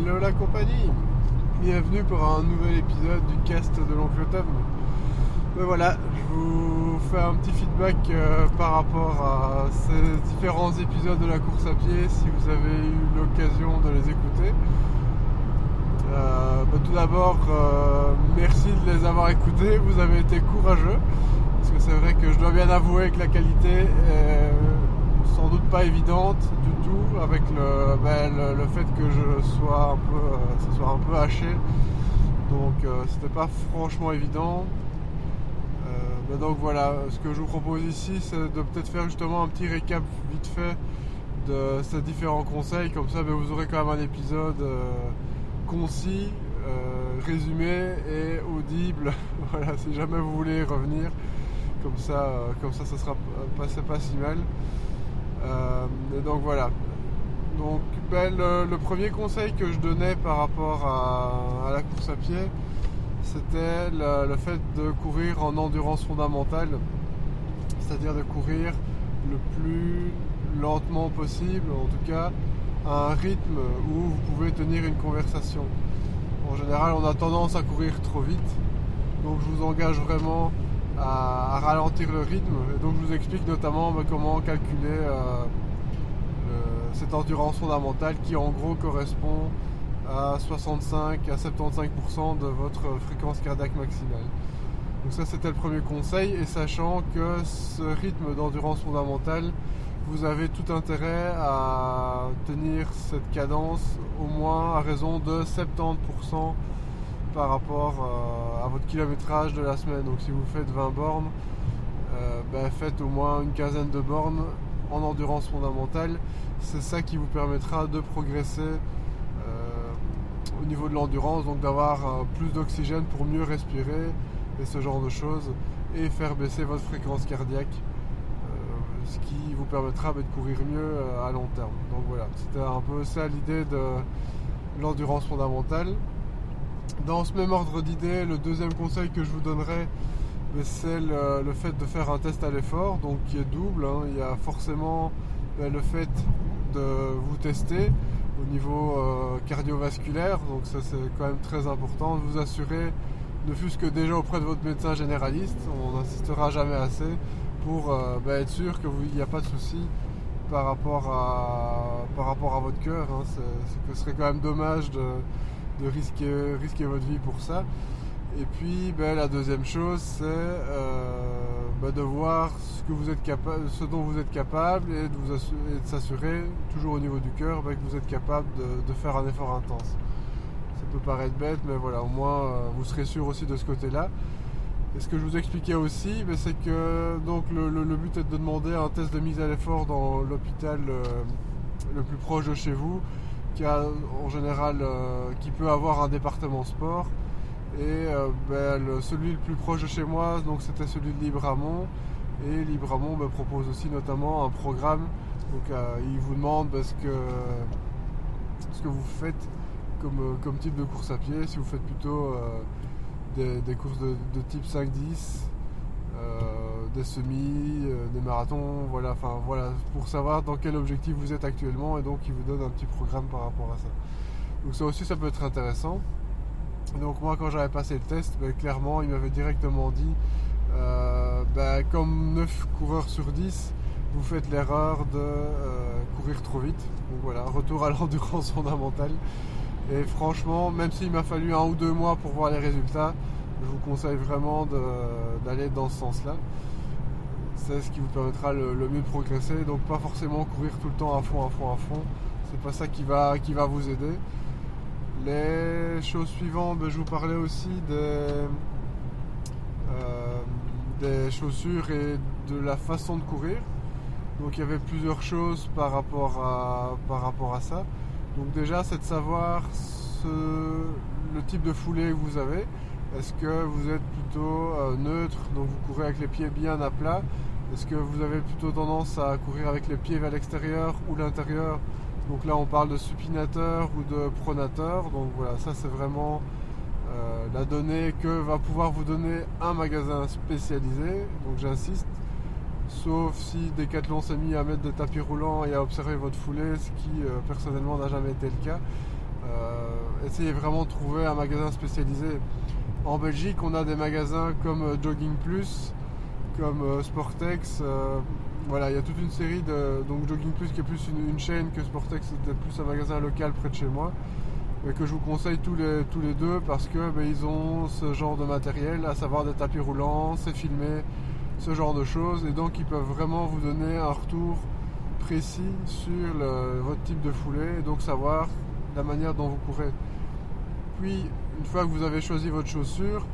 Hello la compagnie Bienvenue pour un nouvel épisode du cast de l'oncle Tom. Ben voilà, je vous fais un petit feedback euh, par rapport à ces différents épisodes de la course à pied si vous avez eu l'occasion de les écouter. Euh, ben tout d'abord, euh, merci de les avoir écoutés, vous avez été courageux. Parce que c'est vrai que je dois bien avouer que la qualité est pas évidente du tout avec le, ben, le, fait que je sois un peu, ce soit un peu haché. Donc c'était pas franchement évident. Ben donc voilà, ce que je vous propose ici, c'est de peut-être faire justement un petit récap vite fait de ces différents conseils. Comme ça, ben, vous aurez quand même un épisode euh, concis, euh, résumé et audible. voilà, si jamais vous voulez revenir, comme ça, euh, comme ça, ça sera pas, pas si mal. Et donc voilà. Donc ben, le, premier conseil que je donnais par rapport à la course à pied, c'était le, fait de courir en endurance fondamentale, c'est-à-dire de courir le plus lentement possible, en tout cas à un rythme où vous pouvez tenir une conversation. En général, on a tendance à courir trop vite, donc je vous engage vraiment à, ralentir le rythme. Et donc je vous explique notamment bah, comment calculer euh, cette endurance fondamentale qui en gros correspond à 65 à 75% de votre fréquence cardiaque maximale. Donc ça c'était le premier conseil et sachant que ce rythme d'endurance fondamentale, vous avez tout intérêt à tenir cette cadence au moins à raison de 70% par rapport euh, à votre kilométrage de la semaine. Donc si vous faites 20 bornes, euh, ben, faites au moins une quinzaine de bornes en endurance fondamentale. C'est ça qui vous permettra de progresser au niveau de l'endurance, donc d'avoir euh, plus d'oxygène pour mieux respirer et ce genre de choses, et faire baisser votre fréquence cardiaque, euh, ce qui vous permettra de courir mieux euh, à long terme. Donc voilà, c'était un peu ça l'idée de l'endurance fondamentale. Dans ce même ordre d'idée, le deuxième conseil que je vous donnerai, ben, c'est le, fait de faire un test à l'effort, donc qui est double. Hein. Il y a forcément ben, le fait de vous tester, au niveau euh, cardiovasculaire. Donc ça c'est quand même très important de vous assurer, ne fût-ce que déjà auprès de votre médecin généraliste, on n'insistera jamais assez pour euh, bah, être sûr qu'il n'y a pas de souci par rapport à, votre cœur. Hein. Ce serait quand même dommage de, risquer, risquer votre vie pour ça. Et puis ben, la deuxième chose, c'est euh, ben, de voir ce, que vous êtes ce dont vous êtes capable et de, de s'assurer, toujours au niveau du cœur, ben, que vous êtes capable de, faire un effort intense. Ça peut paraître bête, mais voilà, au moins euh, vous serez sûr aussi de ce côté-là. Et ce que je vous expliquais aussi, c'est que donc le, but est de demander un test de mise à l'effort dans l'hôpital euh, le plus proche de chez vous, qui a en général qui peut avoir un département sport. Et euh, ben, celui le plus proche de chez moi, donc c'était celui de Libramont. Et Libramont ben, propose aussi notamment un programme. Donc euh, il vous demande ben, ce, que, ce que vous faites comme, euh, comme type de course à pied. Si vous faites plutôt des, courses de, type 5-10, des semis, des marathons, voilà, enfin voilà, pour savoir dans quel objectif vous êtes actuellement et donc il vous donne un petit programme par rapport à ça. Donc ça aussi ça peut être intéressant. Donc moi quand j'avais passé le test, ben, clairement il m'avait directement dit euh, ben, comme 9 coureurs sur 10, vous faites l'erreur de euh, courir trop vite. Donc voilà, retour à l'endurance fondamentale. Et franchement, même s'il m'a fallu un ou deux mois pour voir les résultats, je vous conseille vraiment d'aller dans ce sens-là. C'est ce qui vous permettra le, mieux de progresser. Donc pas forcément courir tout le temps à fond, à fond, à fond. C'est pas ça qui va, vous aider. Les choses suivantes, ben, je vous parlais aussi des, euh, des chaussures et de la façon de courir. Donc il y avait plusieurs choses par rapport à, par rapport à ça. Donc déjà c'est de savoir le type de foulée que vous avez. Est-ce que vous êtes plutôt euh, neutre, donc vous courez avec les pieds bien à plat? Est-ce que vous avez plutôt tendance à courir avec les pieds vers l'extérieur ou l'intérieur? Donc là, on parle de supinateur ou de pronateur. Donc voilà, ça c'est vraiment euh, la donnée que va pouvoir vous donner un magasin spécialisé. Donc j'insiste. Sauf si Decathlon s'est mis à mettre des tapis roulants et à observer votre foulée, ce qui euh, personnellement n'a jamais été le cas. essayez vraiment de trouver un magasin spécialisé. En Belgique, on a des magasins comme Jogging Plus, comme Sportex. voilà, il y a toute une série de. Donc Jogging Plus qui est plus une, chaîne que Sportex, c'était plus un magasin local près de chez moi. Mais que je vous conseille tous les, tous les deux parce que ben, ils ont ce genre de matériel, à savoir des tapis roulants, c'est filmé, ce genre de choses. Et donc ils peuvent vraiment vous donner un retour précis sur votre type de foulée et donc savoir la manière dont vous courez. Puis, une fois que vous avez choisi votre chaussure,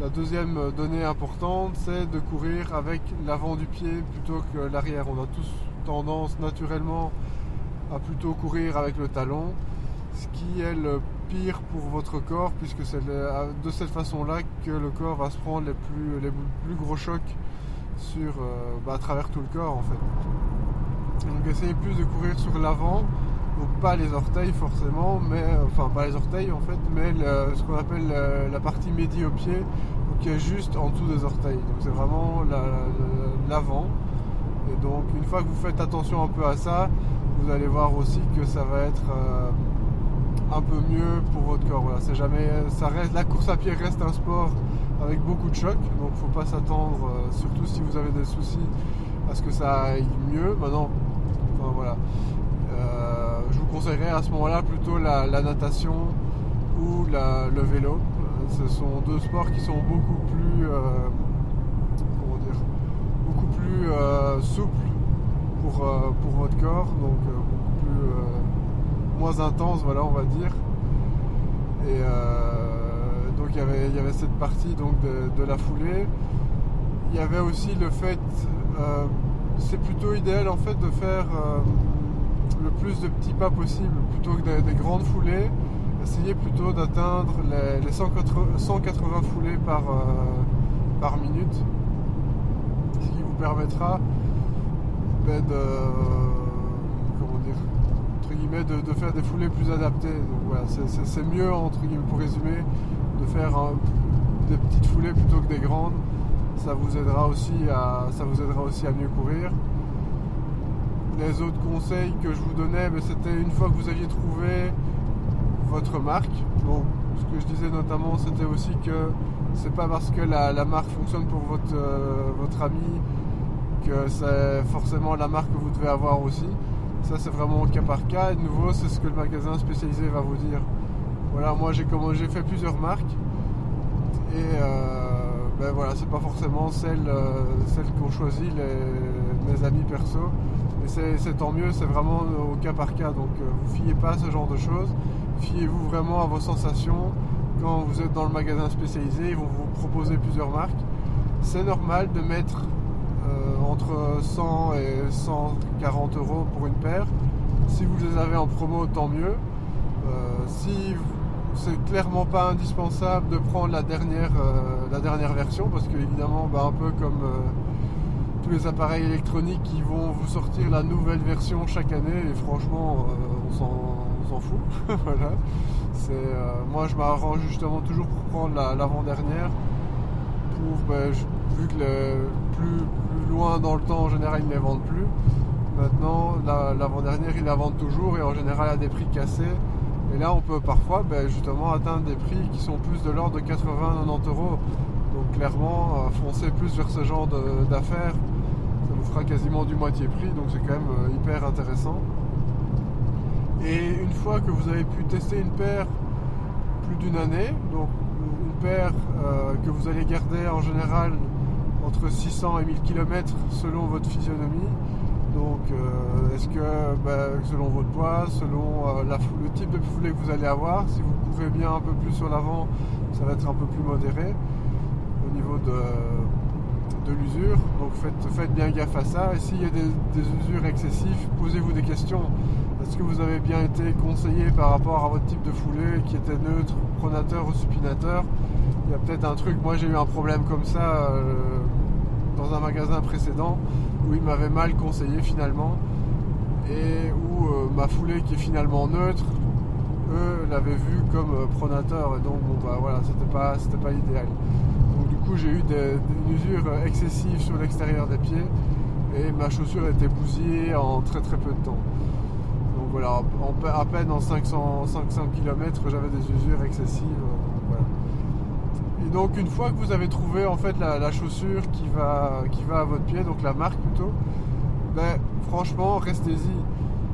la deuxième donnée importante, c'est de courir avec l'avant du pied plutôt que l'arrière. On a tous tendance naturellement à plutôt courir avec le talon, ce qui est le pire pour votre corps, puisque c'est de cette façon-là que le corps va se prendre les plus, gros chocs sur, euh, bah, à travers tout le corps en fait. Donc essayez plus de courir sur l'avant, donc pas les orteils forcément, mais euh, enfin pas les orteils en fait, mais ce qu'on appelle la, partie médi au pied, qui est juste en dessous des orteils. Donc c'est vraiment l'avant. Et donc une fois que vous faites attention un peu à ça, vous allez voir aussi que ça va être euh, un peu mieux pour votre corps. Voilà, c'est jamais, ça reste, la course à pied reste un sport avec beaucoup de chocs, donc faut pas s'attendre, euh, surtout si vous avez des soucis, à ce que ça aille mieux. Maintenant, enfin, voilà. Euh, conseillerais à ce moment-là plutôt la, natation ou le vélo. Ce sont deux sports qui sont beaucoup plus, euh, dire, beaucoup plus souples pour, pour votre corps, donc beaucoup plus moins intense, voilà, on va dire. Et donc il y, avait, cette partie donc, de, la foulée. Il y avait aussi le fait, euh, c'est plutôt idéal en fait de faire euh, le plus de petits pas possible plutôt que des, grandes foulées. Essayez plutôt d'atteindre les, 180, foulées par, euh, par minute, ce qui vous permettra ben, de, comment dire, entre guillemets, de, faire des foulées plus adaptées. Voilà, c'est mieux entre guillemets pour résumer de faire des petites foulées plutôt que des grandes. Ça vous aidera aussi à, ça vous aidera aussi à mieux courir. Les autres conseils que je vous donnais, ben, c'était une fois que vous aviez trouvé votre marque. Donc, ce que je disais notamment, c'était aussi que c'est pas parce que la, marque fonctionne pour votre, euh, votre ami que c'est forcément la marque que vous devez avoir aussi. Ça, c'est vraiment au cas par cas. Et de nouveau, c'est ce que le magasin spécialisé va vous dire. Voilà, moi j'ai j'ai fait plusieurs marques et euh, ben voilà, c'est pas forcément celle, euh, celle qu'ont choisi mes amis perso. Et c'est tant mieux, c'est vraiment au cas par cas. Donc euh, vous fiez pas à ce genre de choses. Fiez-vous vraiment à vos sensations. Quand vous êtes dans le magasin spécialisé, ils vont vous proposer plusieurs marques. C'est normal de mettre entre 100 et 140 euros pour une paire. Si vous les avez en promo, tant mieux. si c'est clairement pas indispensable de prendre la dernière, euh, la dernière version parce que évidemment bah, un peu comme euh, tous les appareils électroniques qui vont vous sortir la nouvelle version chaque année et franchement euh, on s'en fout. Voilà. Moi je m'arrange justement toujours pour prendre l'avant-dernière pour bah, vu que plus, loin dans le temps en général ils ne les vendent plus. Maintenant l'avant-dernière ils la vendent toujours et en général à des prix cassés et là, on peut parfois ben, justement atteindre des prix qui sont plus de l'ordre de 80-90 euros. Donc clairement, euh, foncer plus vers ce genre d'affaires, ça vous fera quasiment du moitié prix. Donc c'est quand même euh, hyper intéressant. Et une fois que vous avez pu tester une paire plus d'une année, donc une paire euh, que vous allez garder en général entre 600 et 1000 km selon votre physionomie, donc, euh, est-ce que ben, selon votre poids, selon euh, le type de foulée que vous allez avoir, si vous courez bien un peu plus sur l'avant, ça va être un peu plus modéré au niveau de, l'usure. Donc, faites, bien gaffe à ça. Et s'il y a des, usures excessives, posez-vous des questions. Est-ce que vous avez bien été conseillé par rapport à votre type de foulée qui était neutre, pronateur ou supinateur? Il y a peut-être un truc. Moi, j'ai eu un problème comme ça. Euh, dans un magasin précédent où il m'avait mal conseillé finalement et où euh, ma foulée qui est finalement neutre, eux l'avaient vu comme euh, pronateur et donc bon bah voilà c'était pas c'était pas idéal. Donc du coup j'ai eu des, une usure excessive sur l'extérieur des pieds et ma chaussure était bousillée en très très peu de temps. Donc voilà, à peine en 500, 500 km, j'avais des usures excessives. Donc une fois que vous avez trouvé en fait la, chaussure qui va, qui va à votre pied, donc la marque plutôt, ben, franchement restez-y.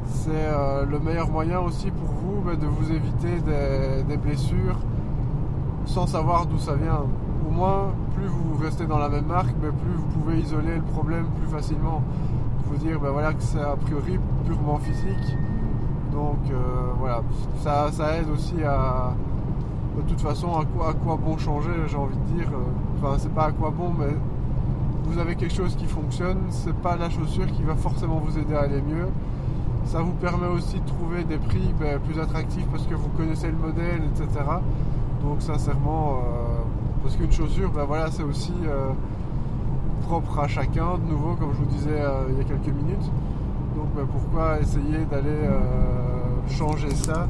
C'est euh, le meilleur moyen aussi pour vous ben, de vous éviter des, blessures sans savoir d'où ça vient. Au moins, plus vous restez dans la même marque, ben, plus vous pouvez isoler le problème plus facilement. Vous dire ben, voilà, que c'est a priori purement physique. Donc euh, voilà, ça, ça aide aussi à, de toute façon, à quoi, bon changer, j'ai envie de dire. Euh, enfin, c'est pas à quoi bon, mais vous avez quelque chose qui fonctionne, c'est pas la chaussure qui va forcément vous aider à aller mieux. Ça vous permet aussi de trouver des prix ben, plus attractifs parce que vous connaissez le modèle, etc. Donc sincèrement, euh, parce qu'une chaussure, ben, voilà, c'est aussi euh, propre à chacun, de nouveau, comme je vous disais il y a quelques minutes. Donc ben, pourquoi essayer d'aller changer ça?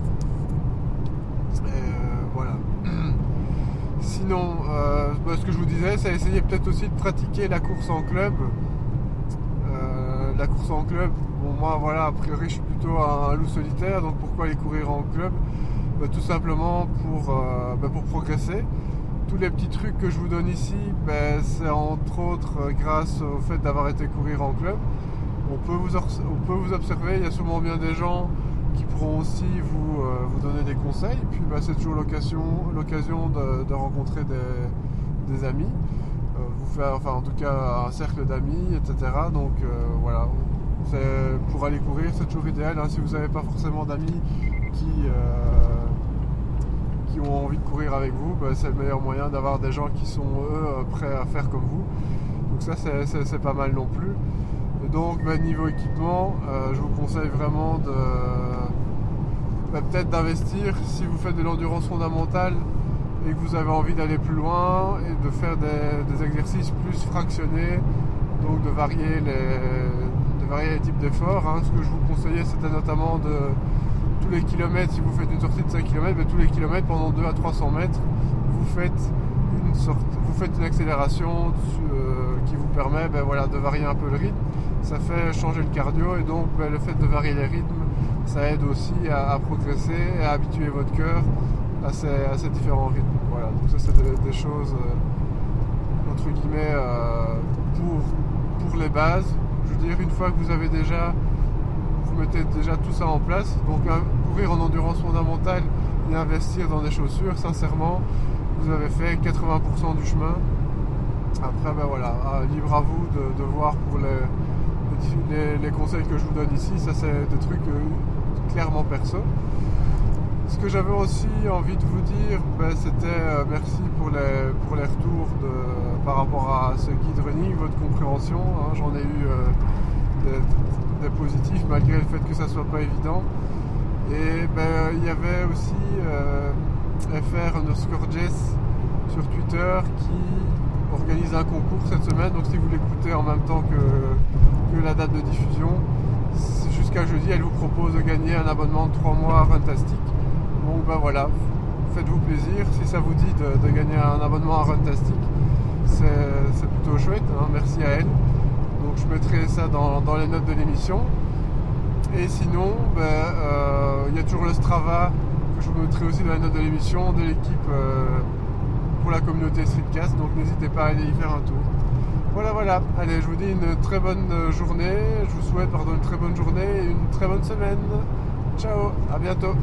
Sinon, euh, bah, ce que je vous disais, c'est essayer peut-être aussi de pratiquer la course en club. Euh, la course en club, bon moi voilà, a priori je suis plutôt un, loup solitaire, donc pourquoi aller courir en club? Bah, Tout simplement pour, euh, bah, pour progresser. Tous les petits trucs que je vous donne ici, c'est entre autres grâce au fait d'avoir été courir en club. On peut, vous, on peut vous observer, il y a sûrement bien des gens qui pourront aussi vous, euh, vous donner des conseils. Puis bah, c'est toujours l'occasion, l'occasion de, rencontrer des, amis, euh, enfin en tout cas un cercle d'amis, etc. Donc euh, voilà, pour aller courir, c'est toujours idéal. Hein. si vous n'avez pas forcément d'amis qui, qui ont envie de courir avec vous, bah, c'est le meilleur moyen d'avoir des gens qui sont eux prêts à faire comme vous. Donc ça c'est pas mal non plus. Donc bah, niveau équipement, je vous conseille vraiment de bah, peut-être d'investir si vous faites de l'endurance fondamentale et que vous avez envie d'aller plus loin et de faire des, exercices plus fractionnés, donc de varier les, de varier les types d'efforts. Hein. Ce que je vous conseillais, c'était notamment de tous les kilomètres, si vous faites une sortie de 5 km, tous les kilomètres pendant 2 à 300 mètres, vous faites une, sorte, vous faites une accélération euh, qui vous permet ben, voilà, de varier un peu le rythme. Ça fait changer le cardio et donc ben, le fait de varier les rythmes ça aide aussi à, progresser et à habituer votre cœur à ces, différents rythmes. Voilà, donc ça c'est des, choses euh, entre guillemets euh, pour, pour les bases. Je veux dire, une fois que vous avez déjà, vous mettez déjà tout ça en place, donc courir en endurance fondamentale et investir dans des chaussures, sincèrement, vous avez fait 80% du chemin. Après, ben voilà, ah, libre à vous de, voir pour les, les, conseils que je vous donne ici. Ça, c'est des trucs euh, clairement perso. Ce que j'avais aussi envie de vous dire, ben, c'était euh, merci pour les, pour les retours de, par rapport à ce guide running, votre compréhension. Hein. J'en ai eu euh, des, positifs malgré le fait que ça soit pas évident. Et ben, il y avait aussi FR underscore sur Twitter qui organise un concours cette semaine. Donc si vous l'écoutez en même temps que, la date de diffusion, jusqu'à jeudi, elle vous propose de gagner un abonnement de 3 mois Runtastic. Bon ben voilà, faites-vous plaisir. Si ça vous dit de, gagner un abonnement à Runtastic, c'est plutôt chouette. Hein. merci à elle. Donc je mettrai ça dans, les notes de l'émission. Et sinon, ben, euh, il y a toujours le Strava que je vous mettrai aussi dans les notes de l'émission de l'équipe euh, la communauté Streetcast. Donc n'hésitez pas à aller y faire un tour. Voilà, voilà. Allez, je vous dis une très bonne journée. Je vous souhaite pardon, une très bonne journée et une très bonne semaine. Ciao, à bientôt.